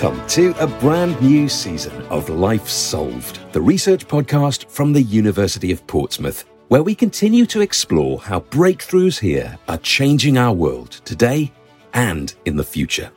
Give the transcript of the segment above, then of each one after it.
Welcome to a brand new season of Life Solved, the research podcast from the University of Portsmouth, where we continue to explore how breakthroughs here are changing our world today and in the future.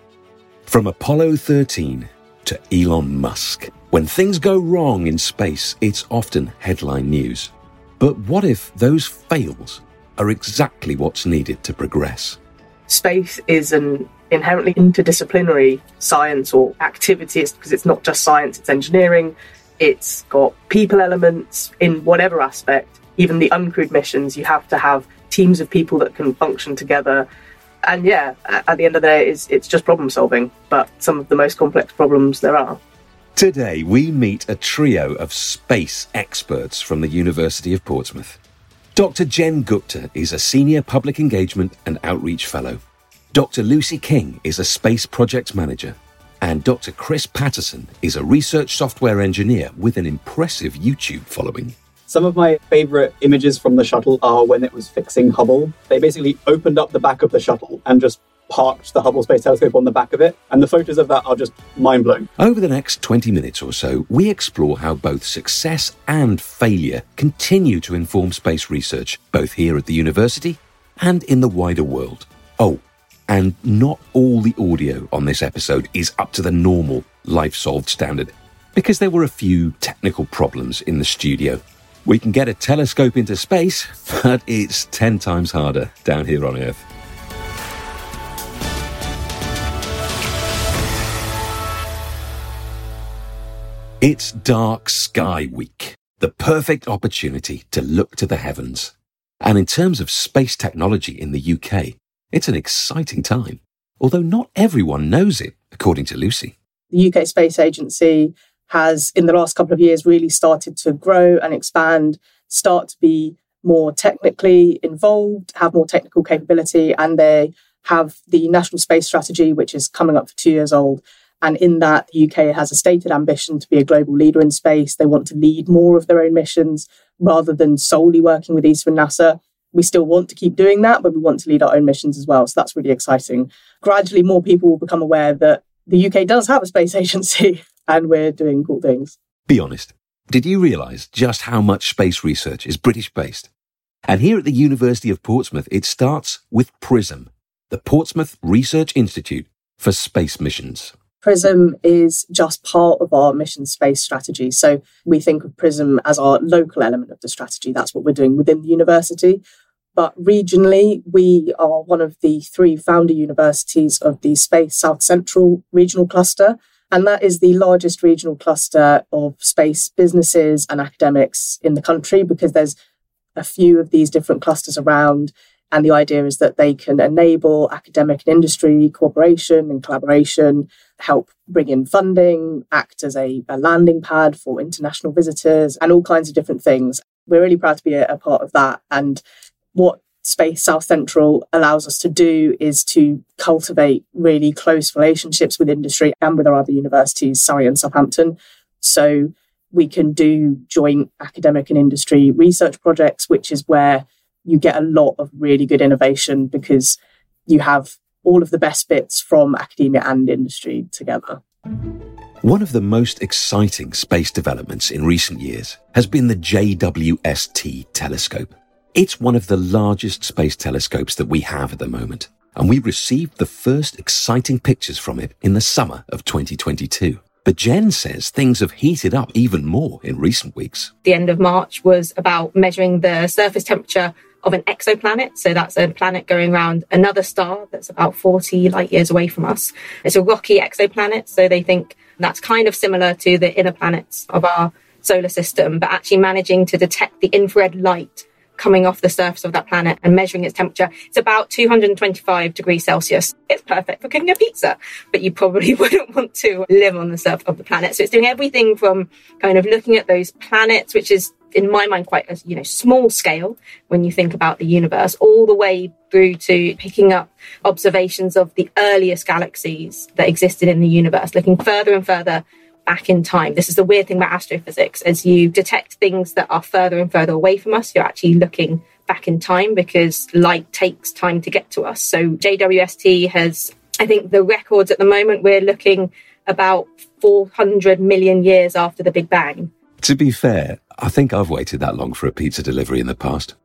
From Apollo 13 to Elon Musk, when things go wrong in space, it's often headline news. But what if those fails are exactly what's needed to progress? Space is an inherently interdisciplinary science or activity it's because it's not just science, it's engineering, it's got people elements in whatever aspect. Even the uncrewed missions, you have to have teams of people that can function together. And yeah, at the end of the day, it's, it's just problem solving, but some of the most complex problems there are. Today, we meet a trio of space experts from the University of Portsmouth. Dr. Jen Gupta is a senior public engagement and outreach fellow. Dr. Lucy King is a space project manager, and Dr. Chris Pattison is a research software engineer with an impressive YouTube following. Some of my favorite images from the shuttle are when it was fixing Hubble. They basically opened up the back of the shuttle and just parked the Hubble Space Telescope on the back of it, and the photos of that are just mind blowing. Over the next 20 minutes or so, we explore how both success and failure continue to inform space research, both here at the university and in the wider world. Oh, and not all the audio on this episode is up to the normal Life Solved standard, because there were a few technical problems in the studio. We can get a telescope into space, but it's 10 times harder down here on Earth. It's Dark Sky Week, the perfect opportunity to look to the heavens. And in terms of space technology in the UK, it's an exciting time, although not everyone knows it, according to Lucy. The UK Space Agency has, in the last couple of years, really started to grow and expand, start to be more technically involved, have more technical capability, and they have the National Space Strategy, which is coming up for two years old. And in that, the UK has a stated ambition to be a global leader in space. They want to lead more of their own missions rather than solely working with ESA and NASA we still want to keep doing that, but we want to lead our own missions as well. So that's really exciting. Gradually, more people will become aware that the UK does have a space agency and we're doing cool things. Be honest. Did you realise just how much space research is British based? And here at the University of Portsmouth, it starts with PRISM, the Portsmouth Research Institute for Space Missions. PRISM is just part of our mission space strategy. So we think of PRISM as our local element of the strategy. That's what we're doing within the university. But regionally, we are one of the three founder universities of the Space South Central Regional Cluster. And that is the largest regional cluster of space businesses and academics in the country because there's a few of these different clusters around. And the idea is that they can enable academic and industry cooperation and collaboration, help bring in funding, act as a, a landing pad for international visitors, and all kinds of different things. We're really proud to be a, a part of that. And what Space South Central allows us to do is to cultivate really close relationships with industry and with our other universities, Surrey and Southampton. So we can do joint academic and industry research projects, which is where you get a lot of really good innovation because you have all of the best bits from academia and industry together. One of the most exciting space developments in recent years has been the JWST telescope. It's one of the largest space telescopes that we have at the moment, and we received the first exciting pictures from it in the summer of 2022. But Jen says things have heated up even more in recent weeks. The end of March was about measuring the surface temperature of an exoplanet. So that's a planet going around another star that's about 40 light years away from us. It's a rocky exoplanet. So they think that's kind of similar to the inner planets of our solar system, but actually managing to detect the infrared light coming off the surface of that planet and measuring its temperature. It's about 225 degrees Celsius. It's perfect for cooking a pizza, but you probably wouldn't want to live on the surface of the planet. So it's doing everything from kind of looking at those planets, which is in my mind quite a you know small scale when you think about the universe all the way through to picking up observations of the earliest galaxies that existed in the universe looking further and further back in time. This is the weird thing about astrophysics. As you detect things that are further and further away from us, you're actually looking back in time because light takes time to get to us. So JWST has, I think, the records at the moment, we're looking about 400 million years after the Big Bang. To be fair, I think I've waited that long for a pizza delivery in the past.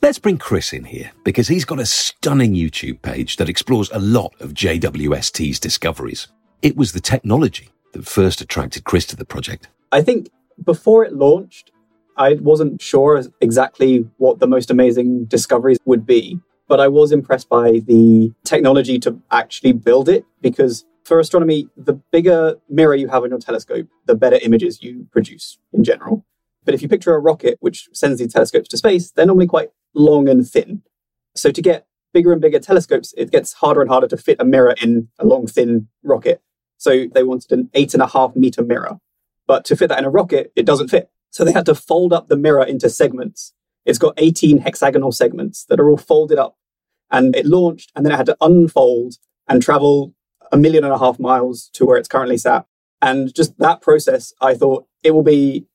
Let's bring Chris in here because he's got a stunning YouTube page that explores a lot of JWST's discoveries. It was the technology that first attracted Chris to the project. I think before it launched, I wasn't sure exactly what the most amazing discoveries would be, but I was impressed by the technology to actually build it because for astronomy, the bigger mirror you have on your telescope, the better images you produce in general. But if you picture a rocket which sends these telescopes to space, they're normally quite long and thin. So to get bigger and bigger telescopes, it gets harder and harder to fit a mirror in a long, thin rocket. So they wanted an eight and a half meter mirror. But to fit that in a rocket, it doesn't fit. So they had to fold up the mirror into segments. It's got 18 hexagonal segments that are all folded up. And it launched, and then it had to unfold and travel a million and a half miles to where it's currently sat. And just that process, I thought it will be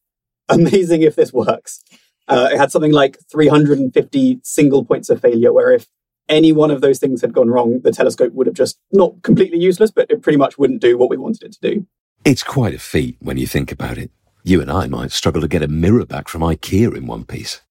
amazing if this works. Uh, it had something like 350 single points of failure, where if any one of those things had gone wrong, the telescope would have just not completely useless, but it pretty much wouldn't do what we wanted it to do. It's quite a feat when you think about it. You and I might struggle to get a mirror back from IKEA in one piece.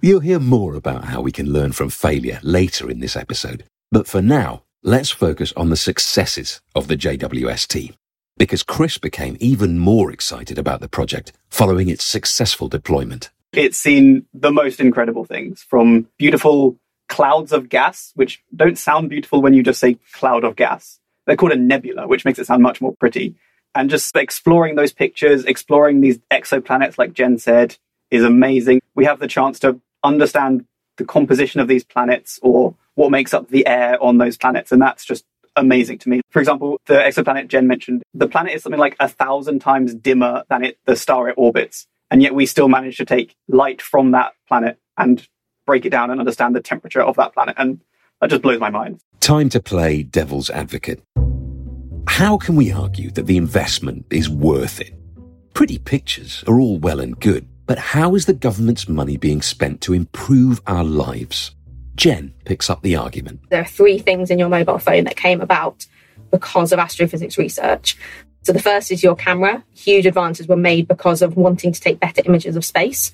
You'll hear more about how we can learn from failure later in this episode. But for now, let's focus on the successes of the JWST. Because Chris became even more excited about the project following its successful deployment. It's seen the most incredible things from beautiful clouds of gas, which don't sound beautiful when you just say cloud of gas. They're called a nebula, which makes it sound much more pretty. And just exploring those pictures, exploring these exoplanets, like Jen said, is amazing. We have the chance to understand the composition of these planets or what makes up the air on those planets. And that's just amazing to me. For example, the exoplanet Jen mentioned, the planet is something like a thousand times dimmer than it, the star it orbits. And yet we still manage to take light from that planet and break it down and understand the temperature of that planet. And that just blows my mind. Time to play devil's advocate. How can we argue that the investment is worth it? Pretty pictures are all well and good, but how is the government's money being spent to improve our lives? Jen picks up the argument. There are three things in your mobile phone that came about because of astrophysics research. So the first is your camera. Huge advances were made because of wanting to take better images of space.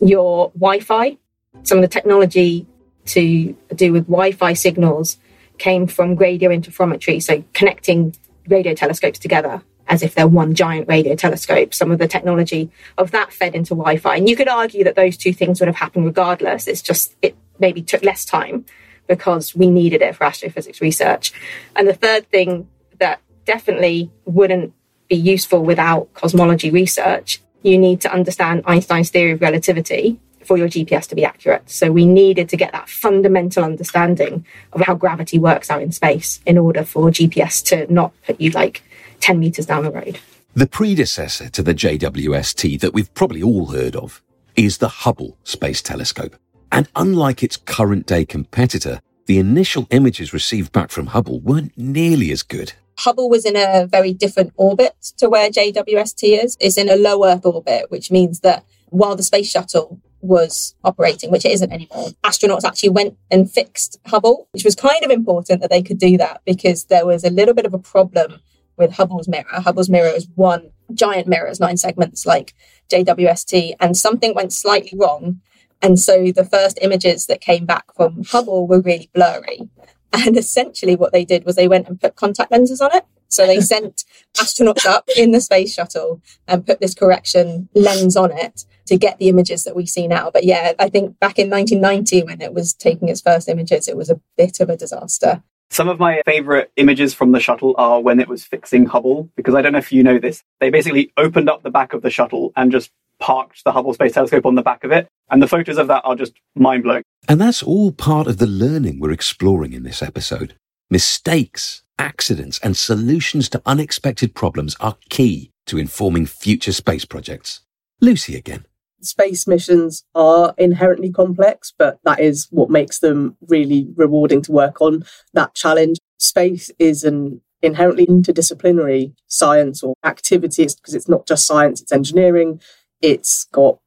Your Wi-Fi, some of the technology to do with Wi-Fi signals came from radio interferometry, so connecting radio telescopes together as if they're one giant radio telescope. Some of the technology of that fed into Wi-Fi, and you could argue that those two things would have happened regardless. It's just it maybe took less time because we needed it for astrophysics research. And the third thing that definitely wouldn't be useful without cosmology research, you need to understand Einstein's theory of relativity for your GPS to be accurate. So we needed to get that fundamental understanding of how gravity works out in space in order for GPS to not put you like 10 meters down the road. The predecessor to the JWST that we've probably all heard of is the Hubble Space Telescope. And unlike its current day competitor, the initial images received back from Hubble weren't nearly as good. Hubble was in a very different orbit to where JWST is. It's in a low Earth orbit, which means that while the space shuttle was operating, which it isn't anymore, astronauts actually went and fixed Hubble, which was kind of important that they could do that because there was a little bit of a problem with Hubble's mirror. Hubble's mirror is one giant mirror, it's nine segments like JWST, and something went slightly wrong. And so the first images that came back from Hubble were really blurry. And essentially, what they did was they went and put contact lenses on it. So they sent astronauts up in the space shuttle and put this correction lens on it to get the images that we see now. But yeah, I think back in 1990, when it was taking its first images, it was a bit of a disaster. Some of my favorite images from the shuttle are when it was fixing Hubble, because I don't know if you know this. They basically opened up the back of the shuttle and just parked the Hubble Space Telescope on the back of it. And the photos of that are just mind blowing. And that's all part of the learning we're exploring in this episode. Mistakes, accidents, and solutions to unexpected problems are key to informing future space projects. Lucy again. Space missions are inherently complex, but that is what makes them really rewarding to work on. That challenge. Space is an inherently interdisciplinary science or activity because it's not just science, it's engineering, it's got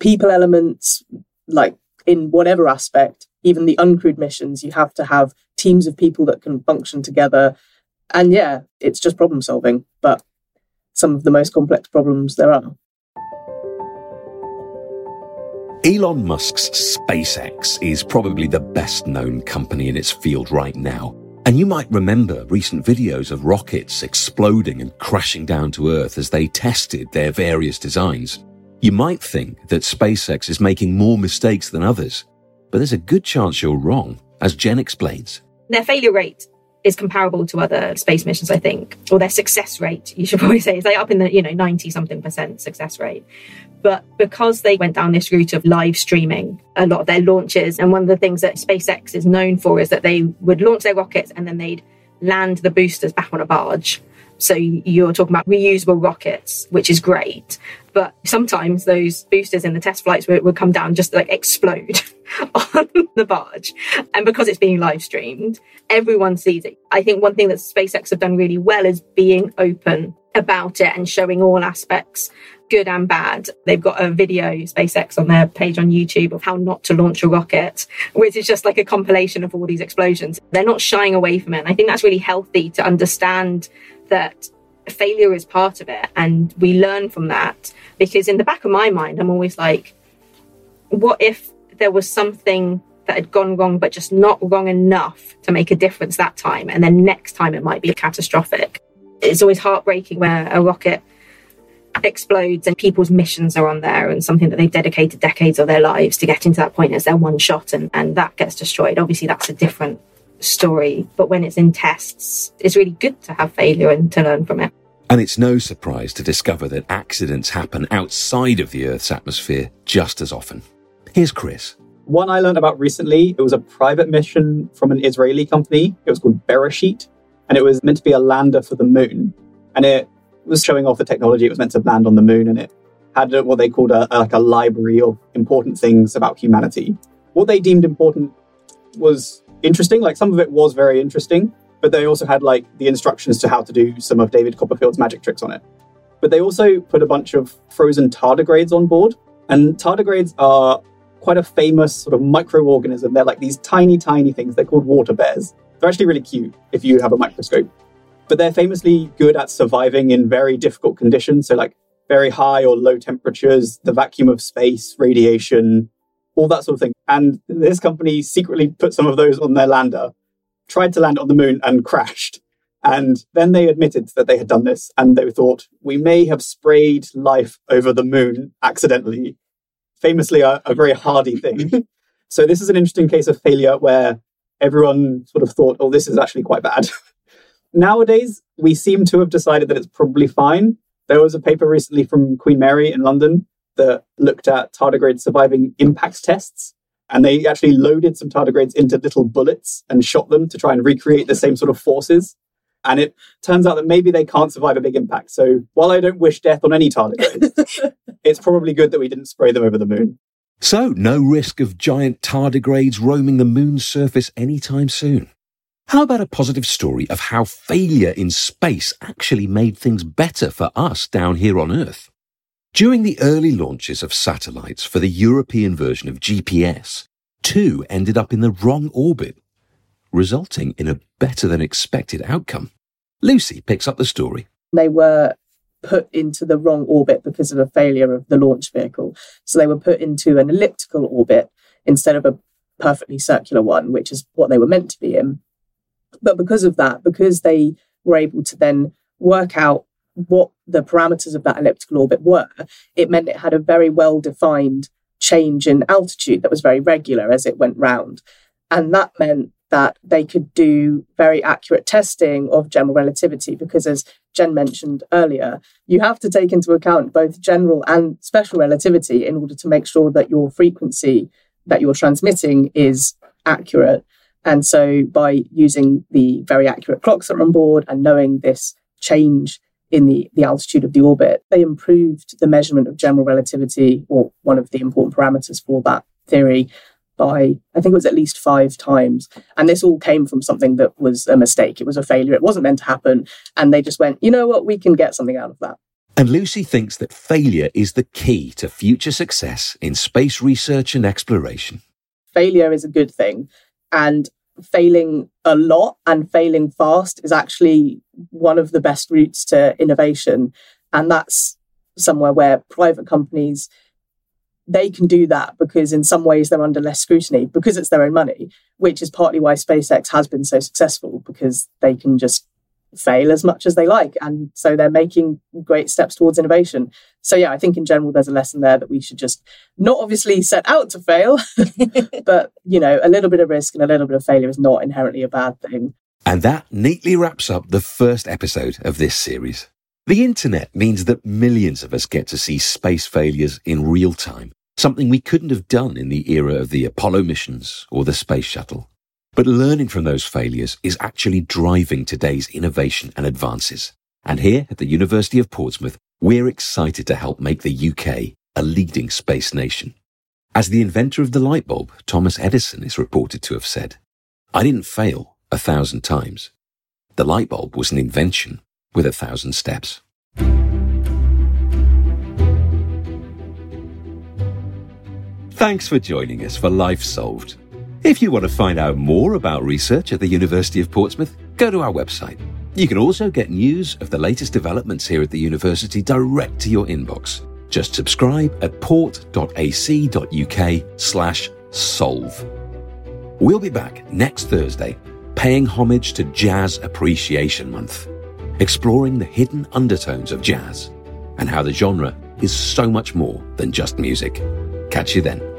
people elements, like in whatever aspect, even the uncrewed missions, you have to have teams of people that can function together. And yeah, it's just problem solving, but some of the most complex problems there are. Elon Musk's SpaceX is probably the best known company in its field right now. And you might remember recent videos of rockets exploding and crashing down to Earth as they tested their various designs. You might think that SpaceX is making more mistakes than others, but there's a good chance you're wrong, as Jen explains. Their failure rate is comparable to other space missions, I think, or their success rate, you should probably say, is like up in the, you know, 90 something percent success rate. But because they went down this route of live streaming a lot of their launches, and one of the things that SpaceX is known for is that they would launch their rockets and then they'd land the boosters back on a barge. So you're talking about reusable rockets, which is great. But sometimes those boosters in the test flights would, would come down just like explode on the barge. And because it's being live streamed, everyone sees it. I think one thing that SpaceX have done really well is being open about it and showing all aspects good and bad. They've got a video, SpaceX, on their page on YouTube of how not to launch a rocket, which is just like a compilation of all these explosions. They're not shying away from it. And I think that's really healthy to understand that failure is part of it and we learn from that. Because in the back of my mind, I'm always like, what if there was something that had gone wrong, but just not wrong enough to make a difference that time? And then next time it might be catastrophic. It's always heartbreaking where a rocket explodes and people's missions are on there and something that they've dedicated decades of their lives to getting to that point as their one shot and, and that gets destroyed. Obviously, that's a different story, but when it's in tests, it's really good to have failure and to learn from it. And it's no surprise to discover that accidents happen outside of the Earth's atmosphere just as often. Here's Chris. One I learned about recently, it was a private mission from an Israeli company. It was called Beresheet, and it was meant to be a lander for the moon. And it was showing off the technology. It was meant to land on the moon, and it had what they called a, like a library of important things about humanity. What they deemed important was interesting. Like some of it was very interesting, but they also had like the instructions to how to do some of David Copperfield's magic tricks on it. But they also put a bunch of frozen tardigrades on board, and tardigrades are quite a famous sort of microorganism. They're like these tiny, tiny things. They're called water bears. They're actually really cute if you have a microscope. But they're famously good at surviving in very difficult conditions. So, like very high or low temperatures, the vacuum of space, radiation, all that sort of thing. And this company secretly put some of those on their lander, tried to land on the moon and crashed. And then they admitted that they had done this and they thought, we may have sprayed life over the moon accidentally. Famously, a, a very hardy thing. so, this is an interesting case of failure where everyone sort of thought, oh, this is actually quite bad. Nowadays, we seem to have decided that it's probably fine. There was a paper recently from Queen Mary in London that looked at tardigrades surviving impact tests. And they actually loaded some tardigrades into little bullets and shot them to try and recreate the same sort of forces. And it turns out that maybe they can't survive a big impact. So while I don't wish death on any tardigrades, it's probably good that we didn't spray them over the moon. So, no risk of giant tardigrades roaming the moon's surface anytime soon. How about a positive story of how failure in space actually made things better for us down here on Earth? During the early launches of satellites for the European version of GPS, two ended up in the wrong orbit, resulting in a better than expected outcome. Lucy picks up the story. They were put into the wrong orbit because of a failure of the launch vehicle. So they were put into an elliptical orbit instead of a perfectly circular one, which is what they were meant to be in. But because of that, because they were able to then work out what the parameters of that elliptical orbit were, it meant it had a very well defined change in altitude that was very regular as it went round. And that meant that they could do very accurate testing of general relativity because, as Jen mentioned earlier, you have to take into account both general and special relativity in order to make sure that your frequency that you're transmitting is accurate. And so, by using the very accurate clocks that are on board and knowing this change in the, the altitude of the orbit, they improved the measurement of general relativity, or one of the important parameters for that theory, by I think it was at least five times. And this all came from something that was a mistake. It was a failure. It wasn't meant to happen. And they just went, you know what, we can get something out of that. And Lucy thinks that failure is the key to future success in space research and exploration. Failure is a good thing. And failing a lot and failing fast is actually one of the best routes to innovation. And that's somewhere where private companies they can do that because in some ways they're under less scrutiny because it's their own money, which is partly why SpaceX has been so successful because they can just fail as much as they like. And so they're making great steps towards innovation. So, yeah, I think in general, there's a lesson there that we should just not obviously set out to fail, but, you know, a little bit of risk and a little bit of failure is not inherently a bad thing. And that neatly wraps up the first episode of this series. The internet means that millions of us get to see space failures in real time, something we couldn't have done in the era of the Apollo missions or the space shuttle. But learning from those failures is actually driving today's innovation and advances. And here at the University of Portsmouth, we're excited to help make the UK a leading space nation. As the inventor of the light bulb, Thomas Edison is reported to have said, I didn't fail a thousand times. The light bulb was an invention with a thousand steps. Thanks for joining us for Life Solved. If you want to find out more about research at the University of Portsmouth, go to our website. You can also get news of the latest developments here at the university direct to your inbox. Just subscribe at port.ac.uk slash solve. We'll be back next Thursday, paying homage to Jazz Appreciation Month, exploring the hidden undertones of jazz and how the genre is so much more than just music. Catch you then.